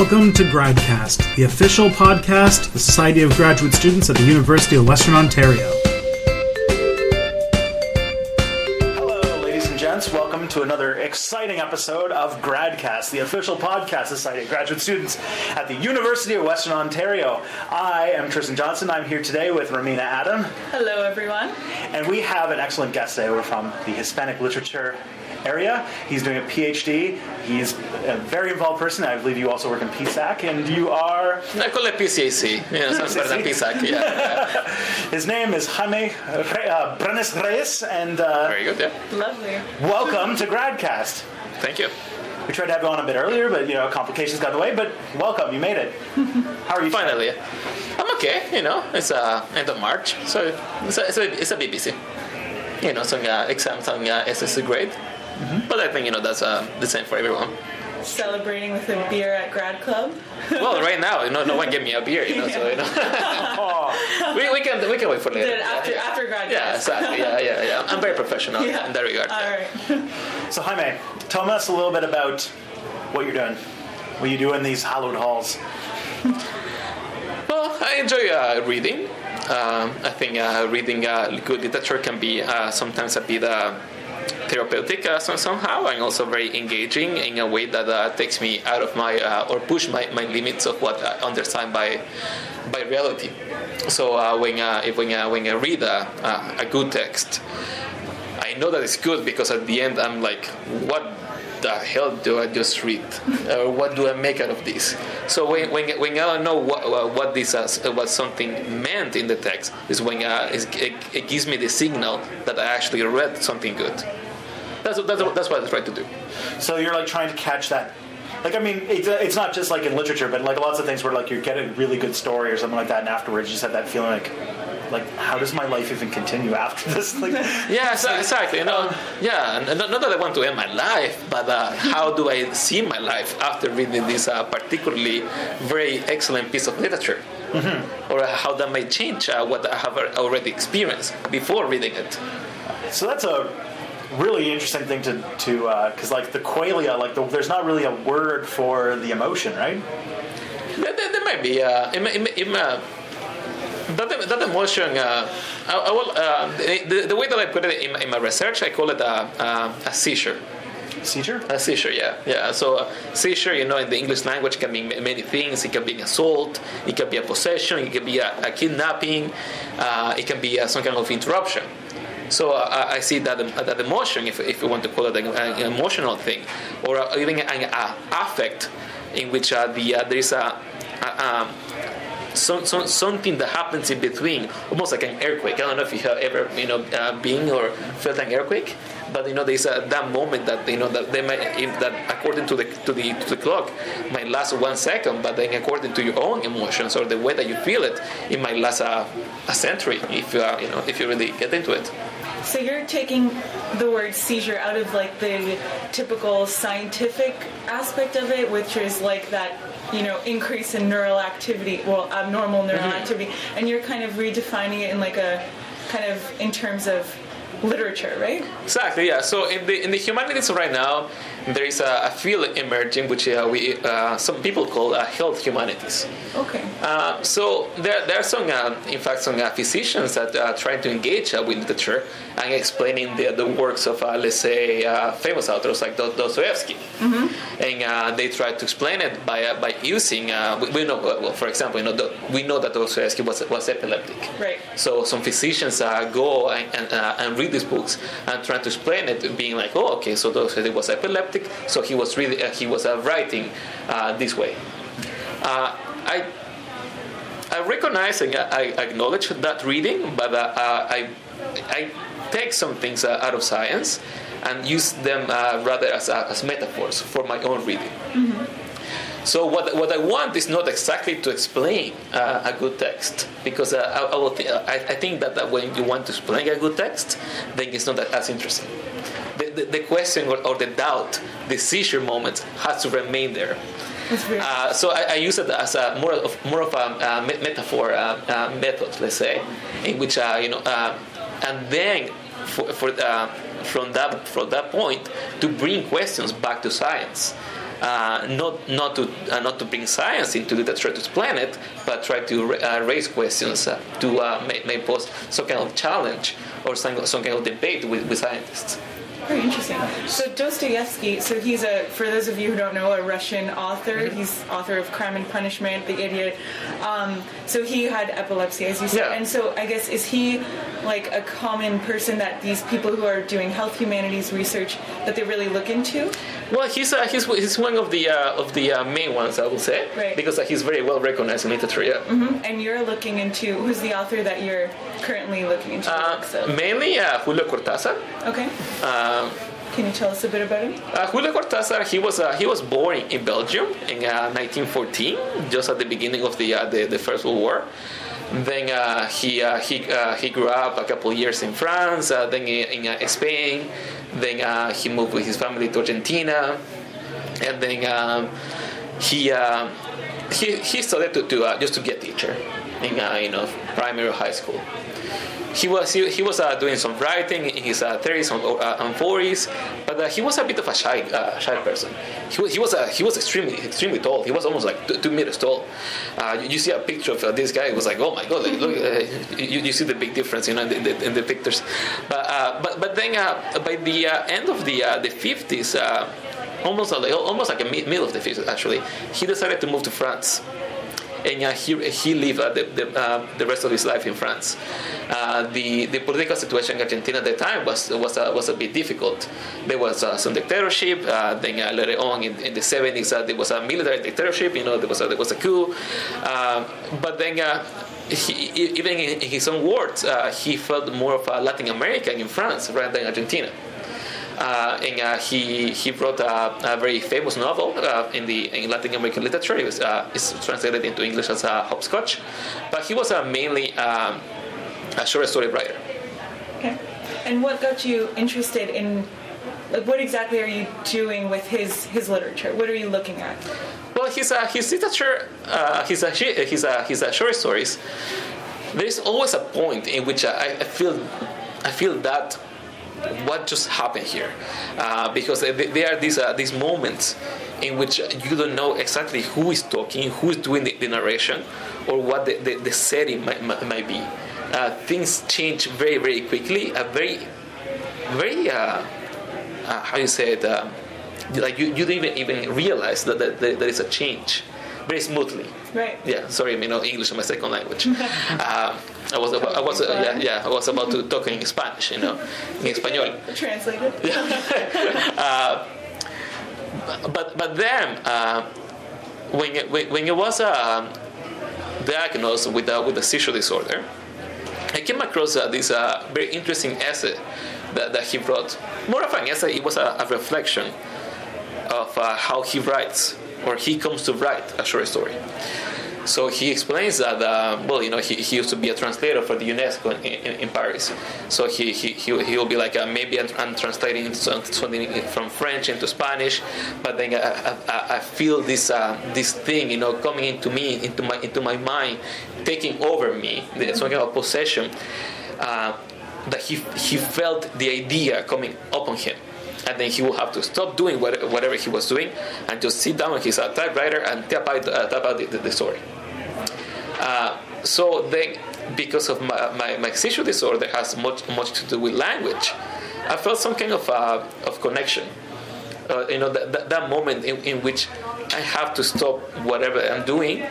Welcome to Gradcast, the official podcast of the Society of Graduate Students at the University of Western Ontario. Hello, ladies and gents. Welcome to another exciting episode of Gradcast, the official podcast of the Society of Graduate Students at the University of Western Ontario. I am Tristan Johnson. I'm here today with Ramina Adam. Hello, everyone. And we have an excellent guest today. We're from the Hispanic Literature area. He's doing a PhD. He's a very involved person. I believe you also work in PSAC, and you are. I call it PCAC. Yeah, sounds better than PSAC. Yeah. His name is Jaime uh, Brenes Reyes, and uh, very good. Yeah. Lovely. Welcome to Gradcast. Thank you. We tried to have you on a bit earlier, but you know complications got in the way. But welcome, you made it. How are you? Finally, I'm okay. You know, it's uh, end of March, so it's a, it's a, it's a bit busy. You know, some uh, exams on uh, SSC grade. But I think you know that's uh, the same for everyone. Celebrating with a beer at grad club. well, right now, you know, no one gave me a beer, you know, yeah. so you know. oh. we, we can we can wait for later. after yeah. after grad. Yeah, exactly. Yeah, yeah, yeah. I'm very professional yeah. in that regard. All right. so Jaime, tell us a little bit about what you're doing. What you do in these hallowed halls. Well, I enjoy uh, reading. Um, I think uh, reading uh, good literature can be uh, sometimes a bit uh, therapeutic uh, somehow and also very engaging in a way that uh, takes me out of my uh, or push my, my limits of what I understand by by reality. So when if when, when I read a, a good text, I know that it's good because at the end I'm like, what the hell do I just read? or what do I make out of this? So when, when, when I don't know what, what this uh, what something meant in the text is when uh, it, it, gives me the signal that I actually read something good. That's, that's, that's what I try to do. So you're like trying to catch that like I mean, it's, uh, it's not just like in literature, but like lots of things where like you get a really good story or something like that, and afterwards you just have that feeling like, like how does my life even continue after this? Like, yeah, exactly. You know, um, yeah, not, not, that I want to end my life, but uh, how do I see my life after reading this uh, particularly very excellent piece of literature? Mm-hmm. Or how that might change uh, what I have already experienced before reading it. So that's a really interesting thing to to because uh, like the qualia, like the, there's not really a word for the emotion, right? There, there, there might be. Uh, it, uh, that, that emotion, uh, I, I will, uh, the, the way that I put it in, in my research, I call it a, a, a seizure. Seizure? A seizure, yeah, yeah. So uh, seizure, you know, in the English language can mean many things. It can be an assault, it can be a possession, it can be a, a kidnapping, uh, it can be a, some kind of interruption. So uh, I see that that emotion, if, if you want to call it an, emotional thing, or even an uh, affect, in which uh, the uh, there is a, a um, some, some, something that happens in between, almost like an earthquake. I don't know if you have ever you know uh, been or felt an earthquake, but you know there's a, that moment that you know that they might that according to the to the to the clock might last one second, but then according to your own emotions or the way that you feel it, it might last a, a century if you are, you know if you really get into it. So you're taking the word seizure out of like the typical scientific aspect of it, which is like that you know increase in neural activity, well abnormal neural mm-hmm. activity, and you're kind of redefining it in like a kind of in terms of literature, right? Exactly. Yeah. So in the in the humanities right now, there is a, a field emerging which uh, we uh, some people call uh, health humanities. Okay. Uh, so there, there are some, uh, in fact, some uh, physicians that are trying to engage with literature and explaining the, the works of, let's say, famous authors like Dostoevsky, mm-hmm. and they try to explain it by by using. Uh, we, we, know, uh, well, for example, you know, the, we know that Dostoevsky was was epileptic. Right. So some physicians uh, go and, and, and read these books and try to explain it, being like, oh, okay, so Dostoevsky was epileptic so he was really uh, he was uh, writing uh, this way. I I recognize and I acknowledge that reading, but I I take some things out of science and use them rather as, as metaphors for my own reading. Mm-hmm. So what, what I want is not exactly to explain uh, a good text, because uh, I, I, th- I, I, think that, that when you want to explain a good text, then it's not as interesting the, the, the question or, or, the doubt, the seizure moment has to remain there. Uh, so I, I, use it as a more of more of a metaphor uh, uh, method, let's say, in which uh, you know, uh, and then for, for from that from that point to bring questions back to science. Uh, not not to uh, not to bring science into the explain it, but try to uh, raise questions uh, to uh, may, may pose some kind of challenge or some, some kind of debate with, with scientists. Very interesting. So Dostoevsky, so he's a, for those of you who don't know, a Russian author. Mm-hmm. He's author of Crime and Punishment, The Idiot. Um, so he had epilepsy, as you said. Yeah. And so I guess, is he like a common person that these people who are doing health humanities research, that they really look into? Well, he's uh, he's, he's one of the uh, of the uh, main ones, I would say, Right. because uh, he's very well recognized in literature. Yeah. And you're looking into, who's the author that you're currently looking into Uh, mainly uh, Julio Cortázar. Okay. Um, Can you tell us a bit about him? Uh, Julio Cortázar, he was uh, he was born in Belgium in uh, 1914, just at the beginning of the uh, the, the First World War. Then uh, he uh, he uh, he grew up a couple years in France, uh, then in, in uh, Spain. Then uh, he moved with his family to Argentina, and then um, he, uh, he he studied to, to uh, just to be a teacher in uh, you know primary high school he was he, he was uh, doing some writing in his uh, 30s and, uh, and 40s, but uh, he was a bit of a shy uh, shy person. He was he was, uh, he was extremely extremely tall. He was almost like two, two meters tall. Uh, you, you see a picture of uh, this guy. It was like oh my god, look, uh, you, you see the big difference, you know, in the, in the pictures. But uh, but but then uh, by the uh, end of the uh, the 50s. Uh, Almost like, almost like a mid, middle of the 50s, actually, he decided to move to France and uh, he, he lived uh, the, the, uh, the rest of his life in France. Uh, the, the political situation in Argentina at the time was was, uh, was a bit difficult. There was uh, some dictatorship. Then later on in, in the 70s, uh, there was a military dictatorship. You know, there was a, there was a coup. But then. He, even in his own words, he felt more of a Latin American in France rather than Argentina. Uh, and uh, he he wrote a, a very famous novel uh, in the in Latin American literature. It was uh, it's translated into English as uh, hopscotch, but he was uh, mainly um, a short story writer. Okay. And what got you interested in, like, what exactly are you doing with his his literature? What are you looking at? Well, his uh, his literature, uh, his uh, his uh, his uh, short stories. There is always a point in which I, I feel I feel that what just happened here, uh, because there are these uh, these moments in which you don't know exactly who is talking, who is doing the, the narration, or what the, the, the setting might, might, be. Uh, things change very very quickly. A very very uh, uh, how you say it. Um, like you, you don't even even realize that, that, that there is a change very smoothly. Right. Yeah, sorry, you know, English is my second language. um, I was, about, I was, uh, yeah, yeah, I was about to talk in Spanish, you know, in español. Translated. Yeah. But but then uh, when it, when it was uh, diagnosed with a, with a seizure disorder, I came across uh, this uh, very interesting essay that, that he wrote. More of an essay, it was a, a reflection of uh, how he writes or he comes to write a short story. So he explains that, uh, well, you know, he, he used to be a translator for the UNESCO in, in, in Paris. So he, he, he, will be like, uh, maybe I'm, I'm translating something from French into Spanish, but then I, I, I feel this, uh, this thing, you know, coming into me, into my, into my mind, taking over me, some kind of possession, uh, that he, he felt the idea coming upon him and then he will have to stop doing what, whatever he was doing and just sit down with his uh, typewriter and type out, uh, out the, the, the story. Uh, so then, because of my, my, my seizure disorder has much much to do with language, I felt some kind of uh, of connection. Uh, you know, that, that, that moment in, in which I have to stop whatever I'm doing.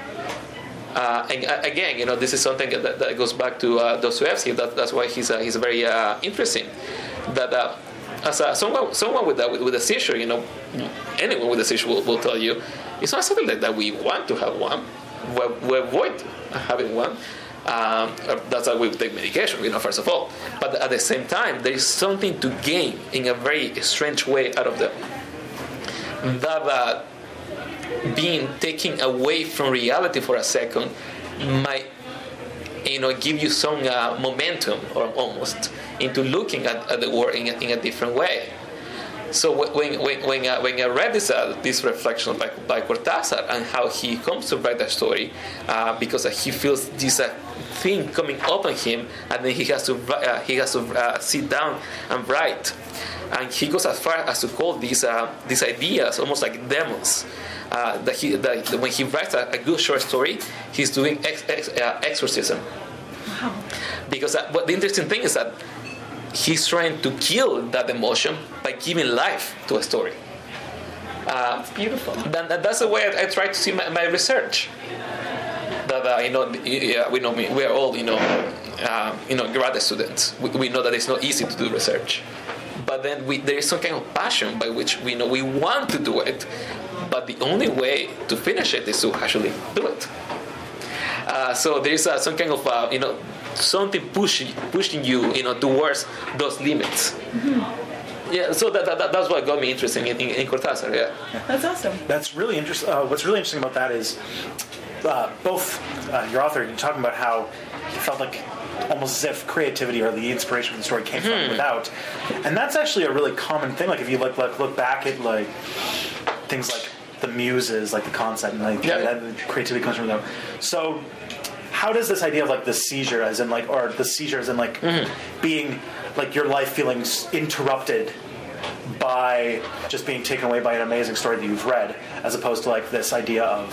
Uh, and uh, again, you know, this is something that, that goes back to uh, Dostoevsky. That, that's why he's uh, he's very interesting. That uh, as a, someone someone with, a, with a seizure, you know, anyone with a seizure will, will tell you, it's not something like that we want to have one. We, we avoid having one. Um, that's why we take medication, you know, first of all. But at the same time, there is something to gain in a very strange way out of them. That uh, being taken away from reality for a second might you know give you some uh, momentum or almost into looking at, at the world in a, in a different way. So when when when, uh, when I read this uh, this reflection by, by Cortázar and how he comes to write that story uh, because uh, he feels this uh, thing coming up on him and then he has to uh, he has to sit down and write and he goes as far as to call these uh, these ideas almost like demons. Uh, that he that when he writes a, a good short story, he's doing ex, ex, uh, exorcism. Wow. Because uh, what the interesting thing is that he's trying to kill that emotion by giving life to a story. Uh, It's beautiful. then that- that's the way I, I try to see my, my research. That uh, you know, yeah, we know we are all you know, uh, you know, graduate students. We, we know that it's not easy to do research, but then we, there is some kind of passion by which we know we want to do it, but the only way to finish it is to actually do it. Uh, so there is uh, some kind of uh, you know something pushing pushing you you know towards those limits. Yeah, so that, that, that's what got me interested in, in, in Cortázar. Yeah. That's awesome. That's really interesting. Uh, what's really interesting about that is uh, both uh, your author, you're talking about how he felt like almost as if creativity or the inspiration for the story came from without, and that's actually a really common thing. Like if you look like look back at like things like the muses, like the concept, and like Yeah. that creativity comes from them. So. How does this idea of like the seizure, as in like, or the seizure, as in like being like your life feeling interrupted by just being taken away by an amazing story that you've read, as opposed to like this idea of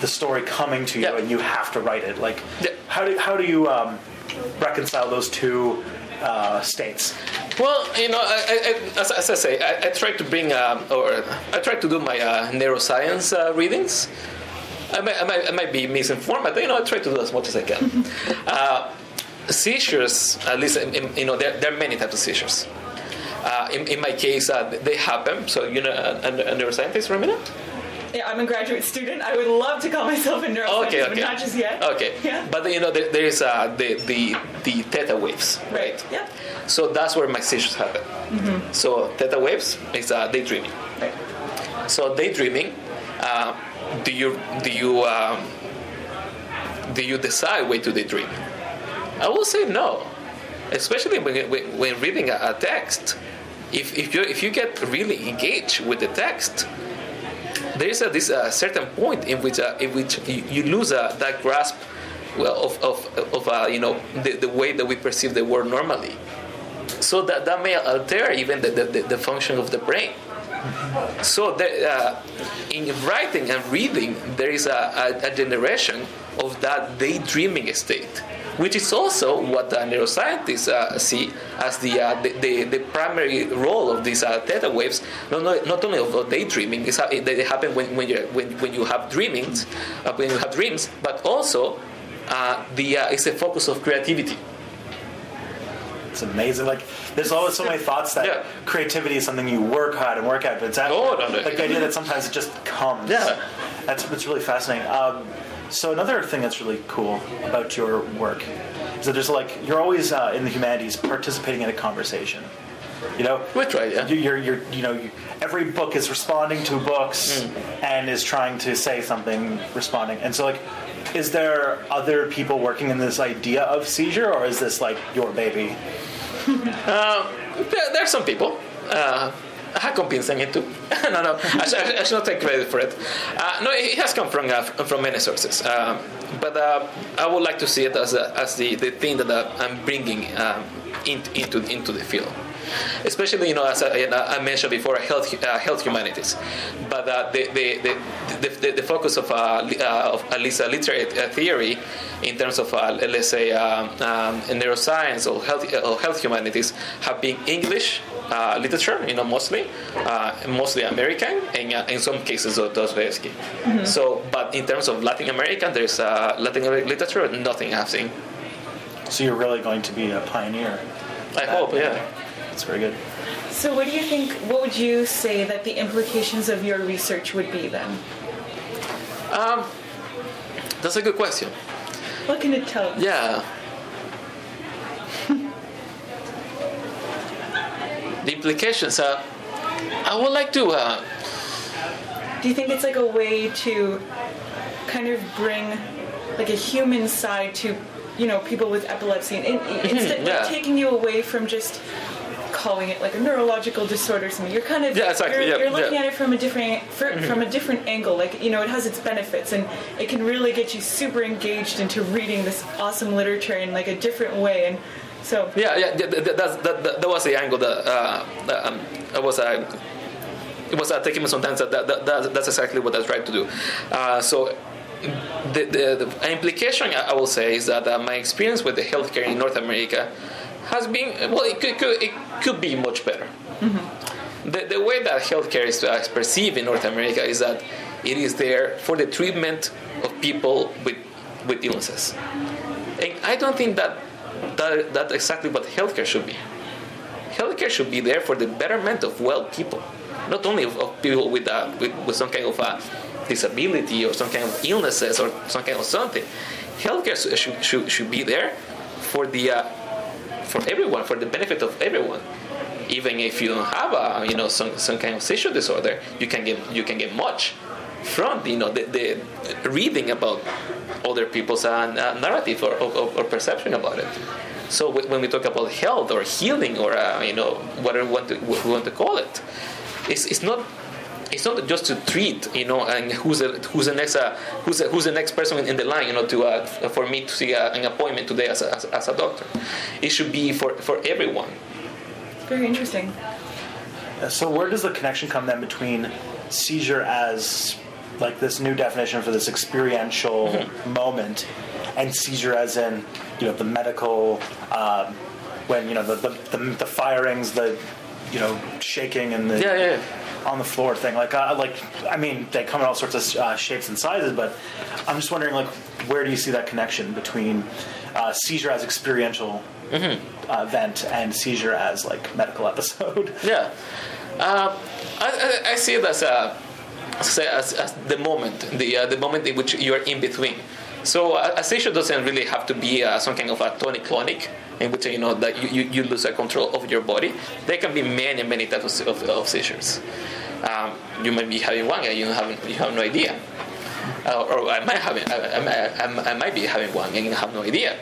the story coming to you Yeah. and you have to write it. Like, Yeah. how do how do you um, reconcile those two uh, states? Well, you know, I, I, as, as I say, I, I try to bring, um, or I try to do my uh, neuroscience uh, readings. I might, I, might, I might be misinformed, but you know, I try to do as much as I can. uh, seizures, at least, in, in- you know, there, there are many types of seizures. Uh, in, in my case, uh, they happen. So, you know, a, a neuroscientist? Yeah, I'm a graduate student. I would love to call myself a neuroscientist, Okay, but okay. not just yet. Okay. Yeah. But you know, there, there is uh, the, the the theta waves, right? Yeah. So that's where my seizures happen. So theta waves is uh, daydreaming. Right. So daydreaming, uh, do you do you um, do you decide when to daydream? I will say no, especially when when, when reading a, a text. If if you if you get really engaged with the text, there is a this uh, certain point in which uh, in which you, you lose uh, that grasp well of of, of uh, you know the, the way that we perceive the world normally. So that, that may alter even the, the, the function of the brain. So there, uh, in writing and reading, there is a, a, a generation of that daydreaming state, which is also what the neuroscientists uh, see as the, uh, the, the, the primary role of these uh, theta waves. Not, not, not only of daydreaming, it's, ha- they happen when, when, you when, when you have dreamings, uh, when you have dreams, but also uh, the, uh, it's a focus of creativity. It's amazing. Like, there's always so many thoughts that Yeah. creativity is something you work hard and work at, but it's actually Oh, no, no. like the idea that sometimes it just comes. Yeah. That's that's really fascinating. Um, so another thing that's really cool about your work is that there's like you're always uh, in the humanities participating in a conversation. You know, We try, yeah. You- You're, you're, you know, you, every book is responding to books Mm. and is trying to say something, responding. And so, like, is there other people working in this idea of seizure, or is this like your baby? There, there are some people. Uh, I have convinced them into. no, no, I, should, I should not take credit for it. Uh, no, it has come from uh, from many sources. Um, but uh, I would like to see it as, as the, the thing that uh, I'm bringing um, in, into into the field. Especially, you know, as I, I mentioned before, health uh, health humanities, but uh, the, the, the, the, the focus of, uh, uh, of at least a literary uh, theory in terms of uh, let's say um, um, neuroscience or health or health humanities have been English uh, literature, you know, mostly uh, mostly American, and uh, in some cases of Dostoevsky. So, but in terms of Latin American, there's uh, Latin American literature, nothing I've seen. So you're really going to be a pioneer. I hope, yeah. That's very good. So, what do you think? What would you say that the implications of your research would be then? Um, That's a good question. What can it tell? Yeah. Implications are. I would like to. Uh, Do you think it's like a way to kind of bring like a human side to, you know, people with epilepsy, and instead Mm-hmm. yeah. like taking you away from just calling it like a neurological disorder or something. You're kind of Yeah, exactly, you're, yeah, you're looking yeah. Mm-hmm. at it from a different fr- from a different angle. Like you know, it has its benefits, and it can really get you super engaged into reading this awesome literature in like a different way. And So Yeah, yeah, that, that, that, that, that was the angle that, uh, that um, I was uh, it was uh, taking me sometimes that, that, that that's exactly what I tried to do. Uh, so the, the, the implication I will say is that uh, my experience with the healthcare in North America has been well, it could, could, it could be much better. The, the way that healthcare is, uh, is perceived in North America is that it is there for the treatment of people with, with illnesses. And I don't think that, that that's exactly what healthcare should be. Healthcare should be there for the betterment of well people, not only of, of people with, uh, with, with some kind of uh, disability or some kind of illnesses or some kind of something. Healthcare should, should, should, be there for the uh, for everyone, for the benefit of everyone. Even if you don't have a you know some, some kind of seizure disorder, you can get you can get much from you know the, the reading about other people's uh, narrative or, or, or perception about it. So when we talk about health or healing or uh, you know whatever we want to, what we want to call it, it's, it's not it's not just to treat, you know, and who's the, who's the next uh, who's the, who's the next person in the line, you know, to uh, for me to see uh, an appointment today as a, as, as a doctor. It should be for, for everyone. very interesting. So where does the connection come then between seizure as like this new definition for this experiential Mm-hmm. moment and seizure as in you know the medical um, when you know the, the, the, the firings the you know shaking and the Yeah, yeah, yeah. on the floor thing like uh, like I mean they come in all sorts of uh, shapes and sizes but I'm just wondering like where do you see that connection between uh, seizure as experiential Mm-hmm. uh, event and seizure as like medical episode Yeah, uh, I, I, I see it as a as, as the moment, the uh, the moment in which you are in between. So uh, a seizure doesn't really have to be uh, some kind of a tonic-clonic in which you know that you, you, you lose a control of your body. There can be many many types of, of, of seizures. Um, you might be having one and you have you have no idea, uh, or I might have I, I, I, I might be having one and you have no idea.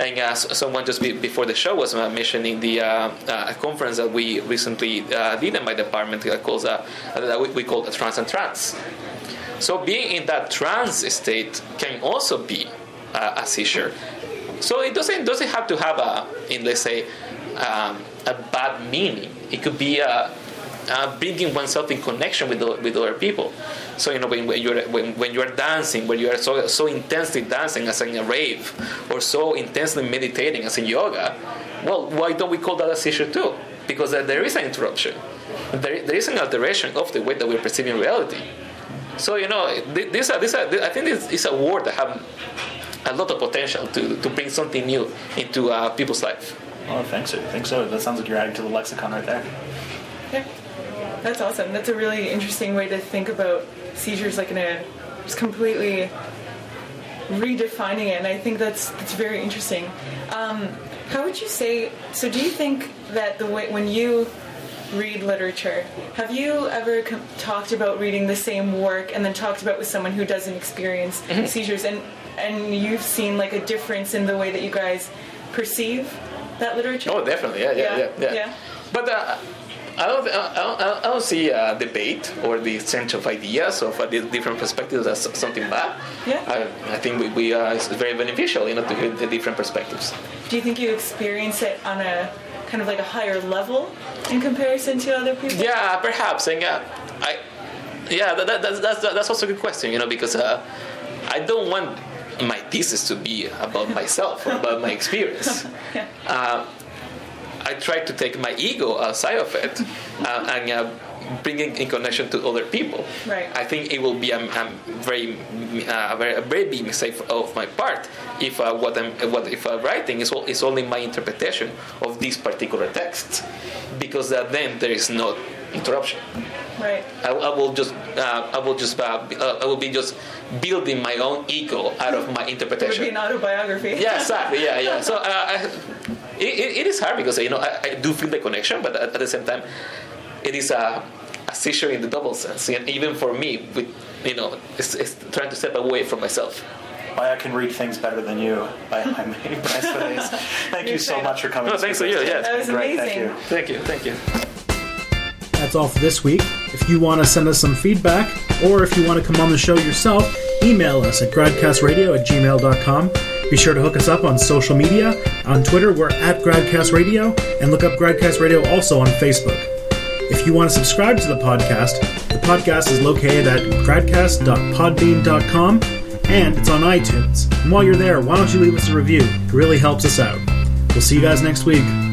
And uh, someone just be, before the show was uh, mentioning the uh, uh, conference that we recently uh, did in my department that calls that we, we call trans and trans. So being in that trance state can also be a seizure. So it doesn't doesn't have to have a in let's say um, a bad meaning. It could be bringing oneself in connection with the, with other people. So you know when, when you're when, when you're dancing, when you are so so intensely dancing as in a rave, or so intensely meditating as in yoga, well, why don't we call that a seizure too? Because uh, there is an interruption. There, there is an alteration of the way that we're perceiving reality. So you know, th- this, uh, this, uh, I think this is a word that have a lot of potential to, to bring something new into uh, people's life. Oh, I think so. I think so. That sounds like you're adding to the lexicon right there. Yeah, that's awesome. That's a really interesting way to think about seizures, like in a just completely redefining it. And I think that's that's very interesting. Um, how would you say? So, do you think that the way when you read literature, have you ever com- talked about reading the same work and then talked about with someone who doesn't experience seizures, and and you've seen like a difference in the way that you guys perceive that literature? Oh, definitely, yeah, yeah, yeah, Yeah, yeah. yeah. But uh, I don't, I don't, I don't see a debate or the exchange of ideas of different perspectives as something bad. Yeah. I, I think we, we uh, it's very beneficial, you know, to hear the different perspectives. Do you think you experience it on a kind of like a higher level in comparison to other people? Yeah, perhaps, and uh, I, yeah, that, that, that's, that's that's also a good question, you know, because uh, I don't want my thesis to be about myself or about my experience. Yeah. uh, I try to take my ego outside of it uh, and uh, bring it in connection to other people. Right. I think it will be a, a very, uh, a very, a very big mistake of my part if uh, what I'm, what if uh, writing is, all, is only my interpretation of this particular text, because uh, then there is no interruption. Right. I, I will just, uh, I will just, uh, be- uh, I will be just building my own ego out of my It would interpretation be an autobiography. yeah, exactly. Yeah, yeah. So uh, I, it, it it is hard because you know I, I do feel the connection, but at, at the same time, it is a, a seizure in the double sense. And even for me, with you know, it's, it's trying to step away from myself. Why I can read things better than you by Jaime Bryce Thank you so much for coming. No, thanks speak to you, yeah. That was Great, amazing. Thank you. Thank you, thank you. That's all for this week. If you want to send us some feedback, or if you want to come on the show yourself, email us at gradcastradio at gmail.com. Be sure to hook us up on social media. On Twitter, we're at Gradcast Radio, and look up Gradcast Radio also on Facebook. If you want to subscribe to the podcast, the podcast is located at gradcast.podbean.com and it's on iTunes. And while you're there, why don't you leave us a review? It really helps us out. We'll see you guys next week.